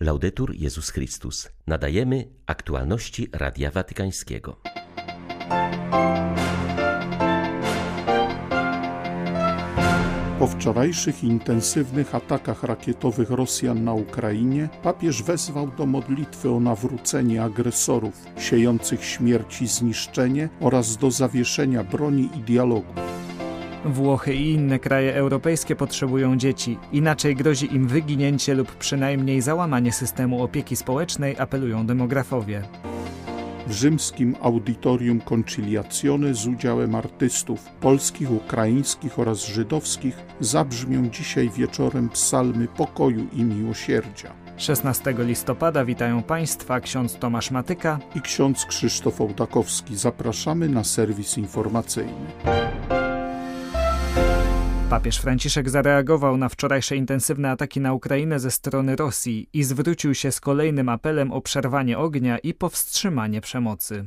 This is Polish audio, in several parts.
Laudetur Jezus Chrystus. Nadajemy aktualności Radia Watykańskiego. Po wczorajszych intensywnych atakach rakietowych Rosjan na Ukrainie papież wezwał do modlitwy o nawrócenie agresorów, siejących śmierć i zniszczenie oraz do zawieszenia broni i dialogu. Włochy i inne kraje europejskie potrzebują dzieci, inaczej grozi im wyginięcie lub przynajmniej załamanie systemu opieki społecznej, apelują demografowie. W rzymskim audytorium Conciliazione z udziałem artystów polskich, ukraińskich oraz żydowskich zabrzmią dzisiaj wieczorem psalmy pokoju i miłosierdzia. 16 listopada witają Państwa ksiądz Tomasz Matyka i ksiądz Krzysztof Ołdakowski. Zapraszamy na serwis informacyjny. Papież Franciszek zareagował na wczorajsze intensywne ataki na Ukrainę ze strony Rosji i zwrócił się z kolejnym apelem o przerwanie ognia i powstrzymanie przemocy.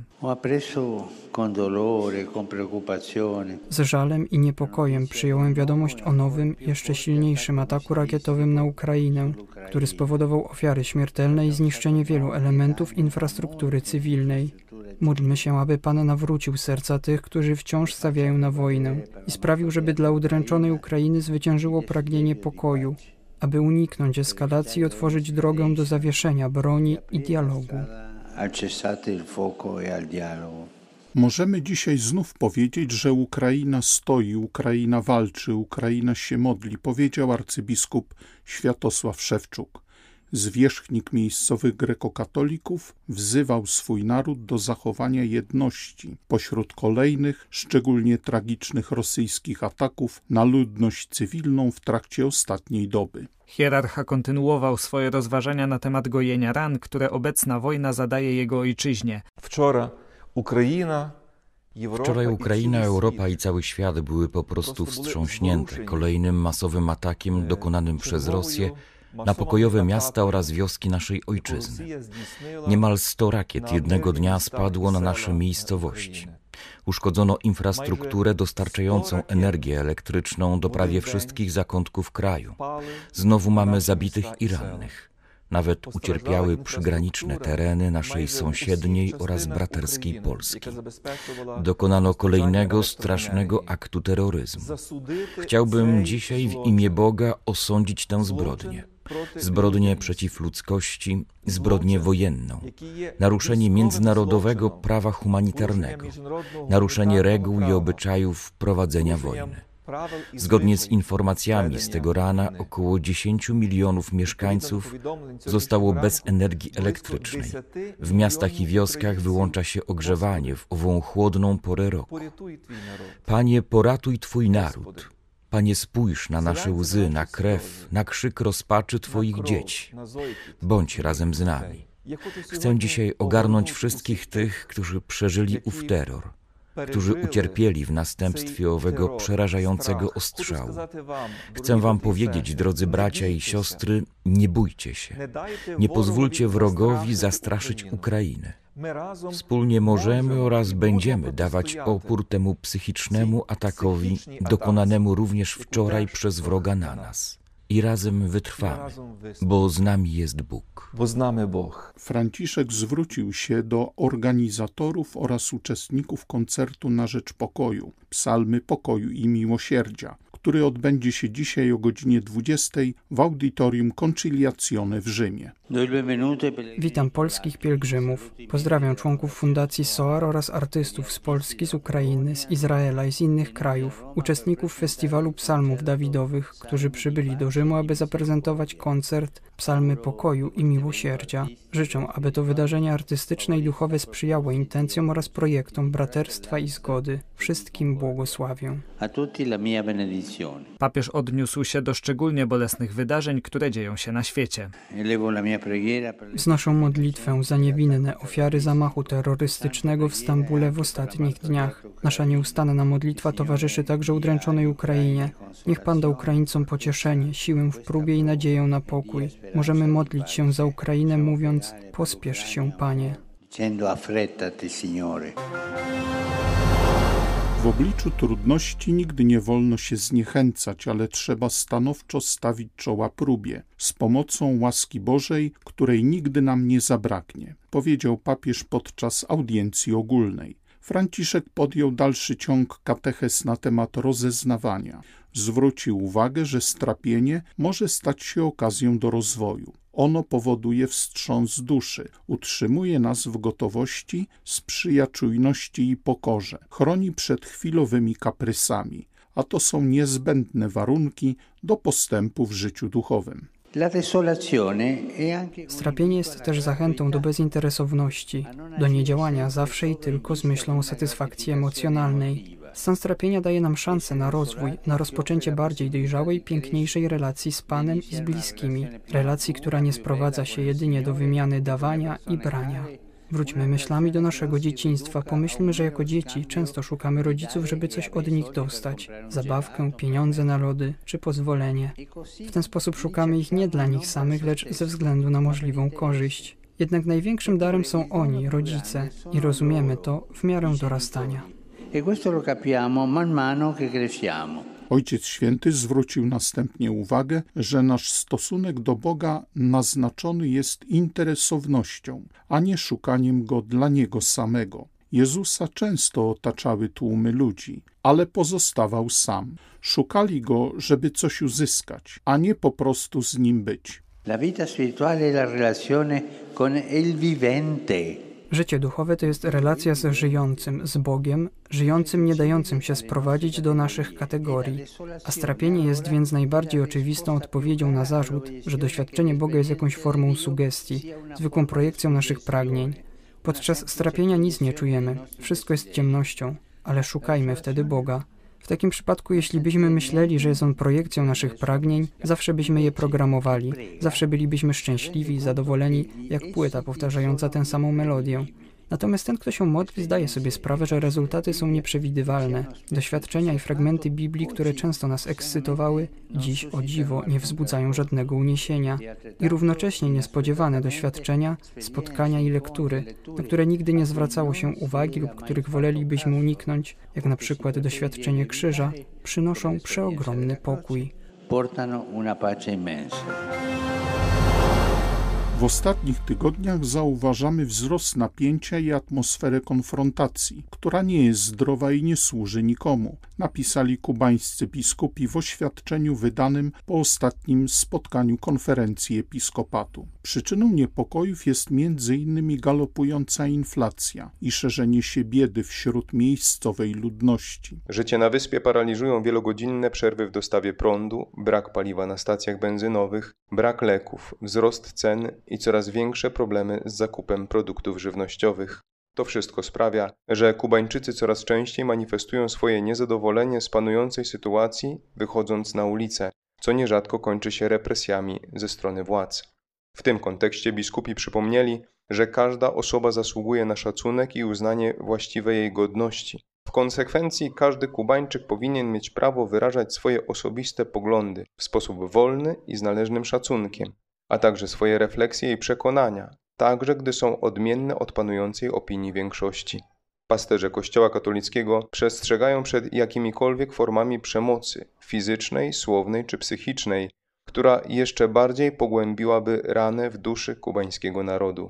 Z żalem i niepokojem przyjąłem wiadomość o nowym, jeszcze silniejszym ataku rakietowym na Ukrainę, który spowodował ofiary śmiertelne i zniszczenie wielu elementów infrastruktury cywilnej. Módlmy się, aby Pan nawrócił serca tych, którzy wciąż stawiają na wojnę i sprawił, żeby dla udręczonej Ukrainy zwyciężyło pragnienie pokoju, aby uniknąć eskalacji i otworzyć drogę do zawieszenia broni i dialogu. Możemy dzisiaj znów powiedzieć, że Ukraina stoi, Ukraina walczy, Ukraina się modli, powiedział arcybiskup Światosław Szewczuk. Zwierzchnik miejscowych grekokatolików wzywał swój naród do zachowania jedności pośród kolejnych, szczególnie tragicznych rosyjskich ataków na ludność cywilną w trakcie ostatniej doby. Hierarcha kontynuował swoje rozważania na temat gojenia ran, które obecna wojna zadaje jego ojczyźnie. Wczoraj Ukraina Wczoraj Ukraina, Europa i cały świat były po prostu wstrząśnięte kolejnym masowym atakiem dokonanym przez Rosję na pokojowe miasta oraz wioski naszej ojczyzny. Niemal 100 rakiet jednego dnia spadło na nasze miejscowości. Uszkodzono infrastrukturę dostarczającą energię elektryczną do prawie wszystkich zakątków kraju. Znowu mamy zabitych i rannych. Nawet ucierpiały przygraniczne tereny naszej sąsiedniej oraz braterskiej Polski. Dokonano kolejnego strasznego aktu terroryzmu. Chciałbym dzisiaj w imię Boga osądzić tę zbrodnię zbrodnię przeciw ludzkości, zbrodnię wojenną, naruszenie międzynarodowego prawa humanitarnego, naruszenie reguł i obyczajów prowadzenia wojny. Zgodnie z informacjami z tego rana około 10 milionów mieszkańców zostało bez energii elektrycznej. W miastach i wioskach wyłącza się ogrzewanie w ową chłodną porę roku. Panie, poratuj Twój naród. Panie, spójrz na nasze łzy, na krew, na krzyk rozpaczy Twoich dzieci. Bądź razem z nami. Chcę dzisiaj ogarnąć wszystkich tych, którzy przeżyli ów terror którzy ucierpieli w następstwie owego przerażającego ostrzału. Chcę Wam powiedzieć, drodzy bracia i siostry, nie bójcie się. Nie pozwólcie wrogowi zastraszyć Ukrainy. Wspólnie możemy oraz będziemy dawać opór temu psychicznemu atakowi dokonanemu również wczoraj przez wroga na nas. I razem wytrwamy, bo z nami jest Bóg. Bo znamy Bóg. Franciszek zwrócił się do organizatorów oraz uczestników koncertu na rzecz pokoju, psalmy pokoju i miłosierdzia, który odbędzie się dzisiaj o godzinie 20 w audytorium Conciliazione w Rzymie. Witam polskich pielgrzymów. Pozdrawiam członków Fundacji SOAR oraz artystów z Polski, z Ukrainy, z Izraela i z innych krajów, uczestników festiwalu psalmów Dawidowych, którzy przybyli do Rzymu, aby zaprezentować koncert Psalmy Pokoju i Miłosierdzia. Życzę, aby to wydarzenie artystyczne i duchowe sprzyjało intencjom oraz projektom braterstwa i zgody. Wszystkim błogosławię. Papież odniósł się do szczególnie bolesnych wydarzeń, które dzieją się na świecie. Wznoszę modlitwę za niewinne ofiary zamachu terrorystycznego w Stambule w ostatnich dniach. Nasza nieustanna modlitwa towarzyszy także udręczonej Ukrainie. Niech Pan da Ukraińcom pocieszenie, siłę w próbie i nadzieję na pokój. Możemy modlić się za Ukrainę, mówiąc: Pospiesz się, Panie. W obliczu trudności nigdy nie wolno się zniechęcać, ale trzeba stanowczo stawić czoła próbie, z pomocą łaski Bożej, której nigdy nam nie zabraknie, powiedział papież podczas audiencji ogólnej. Franciszek podjął dalszy ciąg kateches na temat rozeznawania. Zwrócił uwagę, że strapienie może stać się okazją do rozwoju. Ono powoduje wstrząs duszy, utrzymuje nas w gotowości, sprzyja czujności i pokorze, chroni przed chwilowymi kaprysami, a to są niezbędne warunki do postępu w życiu duchowym. Strapienie jest też zachętą do bezinteresowności, do niedziałania zawsze i tylko z myślą o satysfakcji emocjonalnej. Stan strapienia daje nam szansę na rozwój, na rozpoczęcie bardziej dojrzałej, piękniejszej relacji z Panem i z bliskimi. Relacji, która nie sprowadza się jedynie do wymiany dawania i brania. Wróćmy myślami do naszego dzieciństwa. Pomyślmy, że jako dzieci często szukamy rodziców, żeby coś od nich dostać zabawkę, pieniądze na lody czy pozwolenie. W ten sposób szukamy ich nie dla nich samych, lecz ze względu na możliwą korzyść. Jednak największym darem są oni, rodzice, i rozumiemy to w miarę dorastania. E questo lo capiamo man mano che cresciamo. Ojciec Święty zwrócił następnie uwagę, że nasz stosunek do Boga naznaczony jest interesownością, a nie szukaniem Go dla Niego samego. Jezusa często otaczały tłumy ludzi, ale pozostawał sam. Szukali Go, żeby coś uzyskać, a nie po prostu z Nim być. La vita spirituale è la relazione con il vivente. Życie duchowe to jest relacja z żyjącym, z Bogiem, żyjącym, nie dającym się sprowadzić do naszych kategorii. A strapienie jest więc najbardziej oczywistą odpowiedzią na zarzut, że doświadczenie Boga jest jakąś formą sugestii, zwykłą projekcją naszych pragnień. Podczas strapienia nic nie czujemy, wszystko jest ciemnością, ale szukajmy wtedy Boga. W takim przypadku, jeśli byśmy myśleli, że jest on projekcją naszych pragnień, zawsze byśmy je programowali, zawsze bylibyśmy szczęśliwi, zadowoleni, jak płyta powtarzająca tę samą melodię. Natomiast ten, kto się modli, zdaje sobie sprawę, że rezultaty są nieprzewidywalne. Doświadczenia i fragmenty Biblii, które często nas ekscytowały, dziś o dziwo nie wzbudzają żadnego uniesienia. I równocześnie niespodziewane doświadczenia, spotkania i lektury, na które nigdy nie zwracało się uwagi lub których wolelibyśmy uniknąć, jak na przykład doświadczenie krzyża, przynoszą przeogromny pokój. Portano una pace immensa. W ostatnich tygodniach zauważamy wzrost napięcia i atmosferę konfrontacji, która nie jest zdrowa i nie służy nikomu, napisali kubańscy biskupi w oświadczeniu wydanym po ostatnim spotkaniu konferencji episkopatu. Przyczyną niepokojów jest m.in. galopująca inflacja i szerzenie się biedy wśród miejscowej ludności. Życie na wyspie paraliżują wielogodzinne przerwy w dostawie prądu, brak paliwa na stacjach benzynowych, brak leków, wzrost cen i coraz większe problemy z zakupem produktów żywnościowych. To wszystko sprawia, że Kubańczycy coraz częściej manifestują swoje niezadowolenie z panującej sytuacji, wychodząc na ulicę, co nierzadko kończy się represjami ze strony władz. W tym kontekście biskupi przypomnieli, że każda osoba zasługuje na szacunek i uznanie właściwej jej godności. W konsekwencji każdy Kubańczyk powinien mieć prawo wyrażać swoje osobiste poglądy w sposób wolny i z należnym szacunkiem, a także swoje refleksje i przekonania, także gdy są odmienne od panującej opinii większości. Pasterze Kościoła katolickiego przestrzegają przed jakimikolwiek formami przemocy fizycznej, słownej czy psychicznej, która jeszcze bardziej pogłębiłaby ranę w duszy kubańskiego narodu.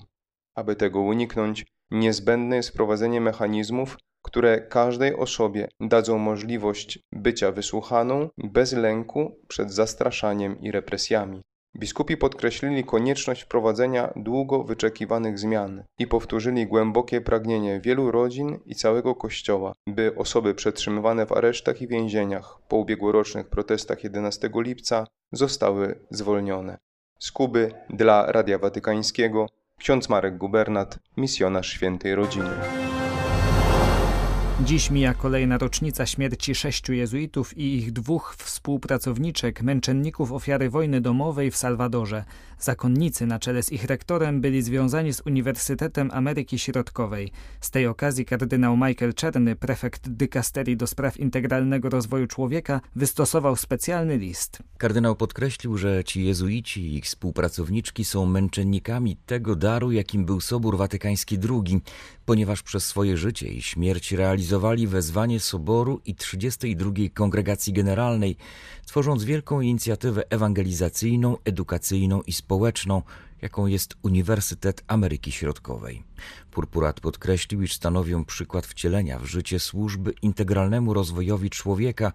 Aby tego uniknąć, niezbędne jest wprowadzenie mechanizmów, które każdej osobie dadzą możliwość bycia wysłuchaną bez lęku przed zastraszaniem i represjami. Biskupi podkreślili konieczność wprowadzenia długo wyczekiwanych zmian i powtórzyli głębokie pragnienie wielu rodzin i całego Kościoła, by osoby przetrzymywane w aresztach i więzieniach po ubiegłorocznych protestach 11 lipca zostały zwolnione. Z Kuby dla Radia Watykańskiego ksiądz Marek Gubernat, misjonarz świętej rodziny. Dziś mija kolejna rocznica śmierci sześciu jezuitów i ich dwóch współpracowniczek, męczenników ofiary wojny domowej w Salwadorze. Zakonnicy na czele z ich rektorem byli związani z Uniwersytetem Ameryki Środkowej. Z tej okazji kardynał Michael Czerny, prefekt dykasterii do spraw integralnego rozwoju człowieka, wystosował specjalny list. Kardynał podkreślił, że ci jezuici i ich współpracowniczki są męczennikami tego daru, jakim był Sobór Watykański II, ponieważ przez swoje życie i śmierć realizują zrealizowali wezwanie Soboru i 32 Kongregacji Generalnej, tworząc wielką inicjatywę ewangelizacyjną, edukacyjną i społeczną, jaką jest Uniwersytet Ameryki Środkowej. Purpurat podkreślił, iż stanowią przykład wcielenia w życie służby integralnemu rozwojowi człowieka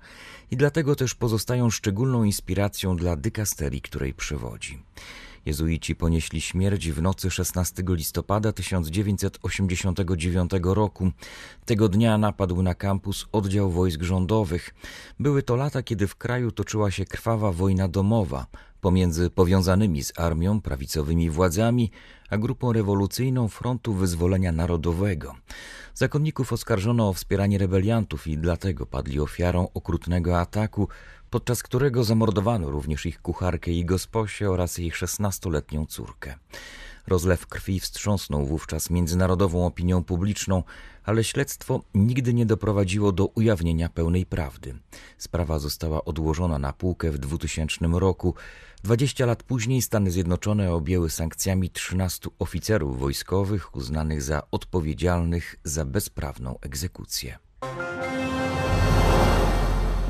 i dlatego też pozostają szczególną inspiracją dla dykasterii, której przewodzi. Jezuici ponieśli śmierć w nocy 16 listopada 1989 roku. Tego dnia napadł na kampus oddział wojsk rządowych. Były to lata, kiedy w kraju toczyła się krwawa wojna domowa pomiędzy powiązanymi z armią prawicowymi władzami a grupą rewolucyjną Frontu Wyzwolenia Narodowego. Zakonników oskarżono o wspieranie rebeliantów i dlatego padli ofiarą okrutnego ataku, podczas którego zamordowano również ich kucharkę i gosposię oraz ich szesnastoletnią córkę. Rozlew krwi wstrząsnął wówczas międzynarodową opinią publiczną, ale śledztwo nigdy nie doprowadziło do ujawnienia pełnej prawdy. Sprawa została odłożona na półkę w 2000 roku. 20 lat później Stany Zjednoczone objęły sankcjami 13 oficerów wojskowych uznanych za odpowiedzialnych za bezprawną egzekucję.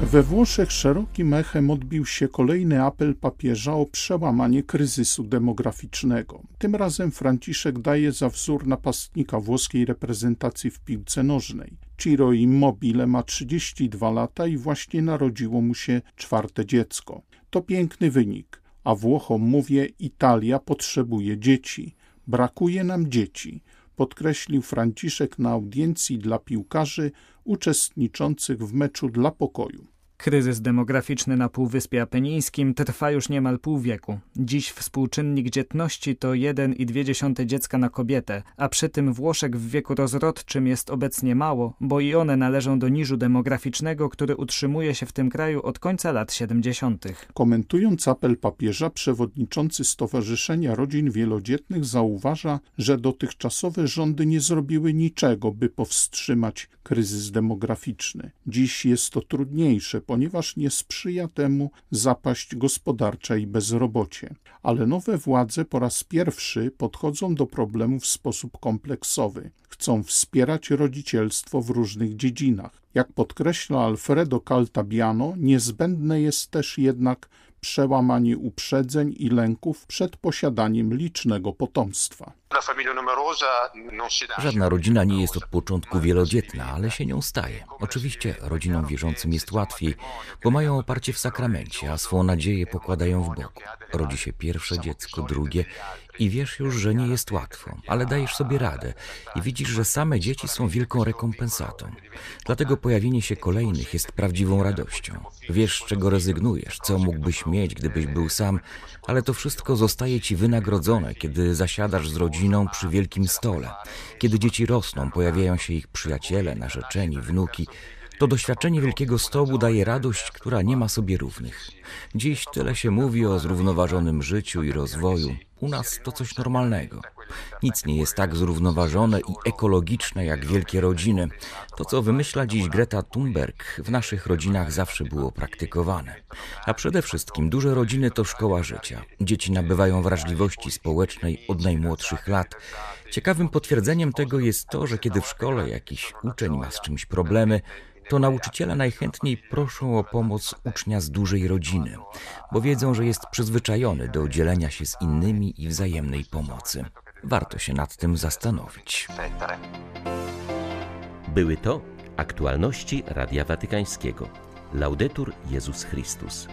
We Włoszech szerokim echem odbił się kolejny apel papieża o przełamanie kryzysu demograficznego. Tym razem Franciszek daje za wzór napastnika włoskiej reprezentacji w piłce nożnej. Ciro Immobile ma 32 lata i właśnie narodziło mu się czwarte dziecko. To piękny wynik, a Włochom mówię, Italia potrzebuje dzieci. Brakuje nam dzieci podkreślił Franciszek na audiencji dla piłkarzy uczestniczących w meczu dla pokoju. Kryzys demograficzny na Półwyspie Apenińskim trwa już niemal pół wieku. Dziś współczynnik dzietności to 1,2 dziecka na kobietę, a przy tym Włoszek w wieku rozrodczym jest obecnie mało, bo i one należą do niżu demograficznego, który utrzymuje się w tym kraju od końca lat 70. Komentując apel papieża, przewodniczący Stowarzyszenia Rodzin Wielodzietnych zauważa, że dotychczasowe rządy nie zrobiły niczego, by powstrzymać kryzys demograficzny. Dziś jest to trudniejsze, ponieważ nie sprzyja temu zapaść gospodarcza i bezrobocie. Ale nowe władze po raz pierwszy podchodzą do problemu w sposób kompleksowy. Chcą wspierać rodzicielstwo w różnych dziedzinach. Jak podkreśla Alfredo Caltabiano, niezbędne jest też jednak przełamanie uprzedzeń i lęków przed posiadaniem licznego potomstwa. Żadna rodzina nie jest od początku wielodzietna, ale się nią staje. Oczywiście rodzinom wierzącym jest łatwiej, bo mają oparcie w sakramencie, a swą nadzieję pokładają w Bogu. Rodzi się pierwsze dziecko, drugie i wiesz już, że nie jest łatwo, ale dajesz sobie radę i widzisz, że same dzieci są wielką rekompensatą. Dlatego pojawienie się kolejnych jest prawdziwą radością. Wiesz, czego rezygnujesz, co mógłbyś mieć, gdybyś był sam, ale to wszystko zostaje ci wynagrodzone, kiedy zasiadasz z rodziną przy wielkim stole. Kiedy dzieci rosną, pojawiają się ich przyjaciele, narzeczeni, wnuki. To doświadczenie wielkiego stołu daje radość, która nie ma sobie równych. Dziś tyle się mówi o zrównoważonym życiu i rozwoju. U nas to coś normalnego. Nic nie jest tak zrównoważone i ekologiczne jak wielkie rodziny. To, co wymyśla dziś Greta Thunberg, w naszych rodzinach zawsze było praktykowane. A przede wszystkim duże rodziny to szkoła życia. Dzieci nabywają wrażliwości społecznej od najmłodszych lat. Ciekawym potwierdzeniem tego jest to, że kiedy w szkole jakiś uczeń ma z czymś problemy, to nauczyciele najchętniej proszą o pomoc ucznia z dużej rodziny, bo wiedzą, że jest przyzwyczajony do dzielenia się z innymi i wzajemnej pomocy. Warto się nad tym zastanowić. Były to aktualności Radia Watykańskiego. Laudetur Jezus Chrystus.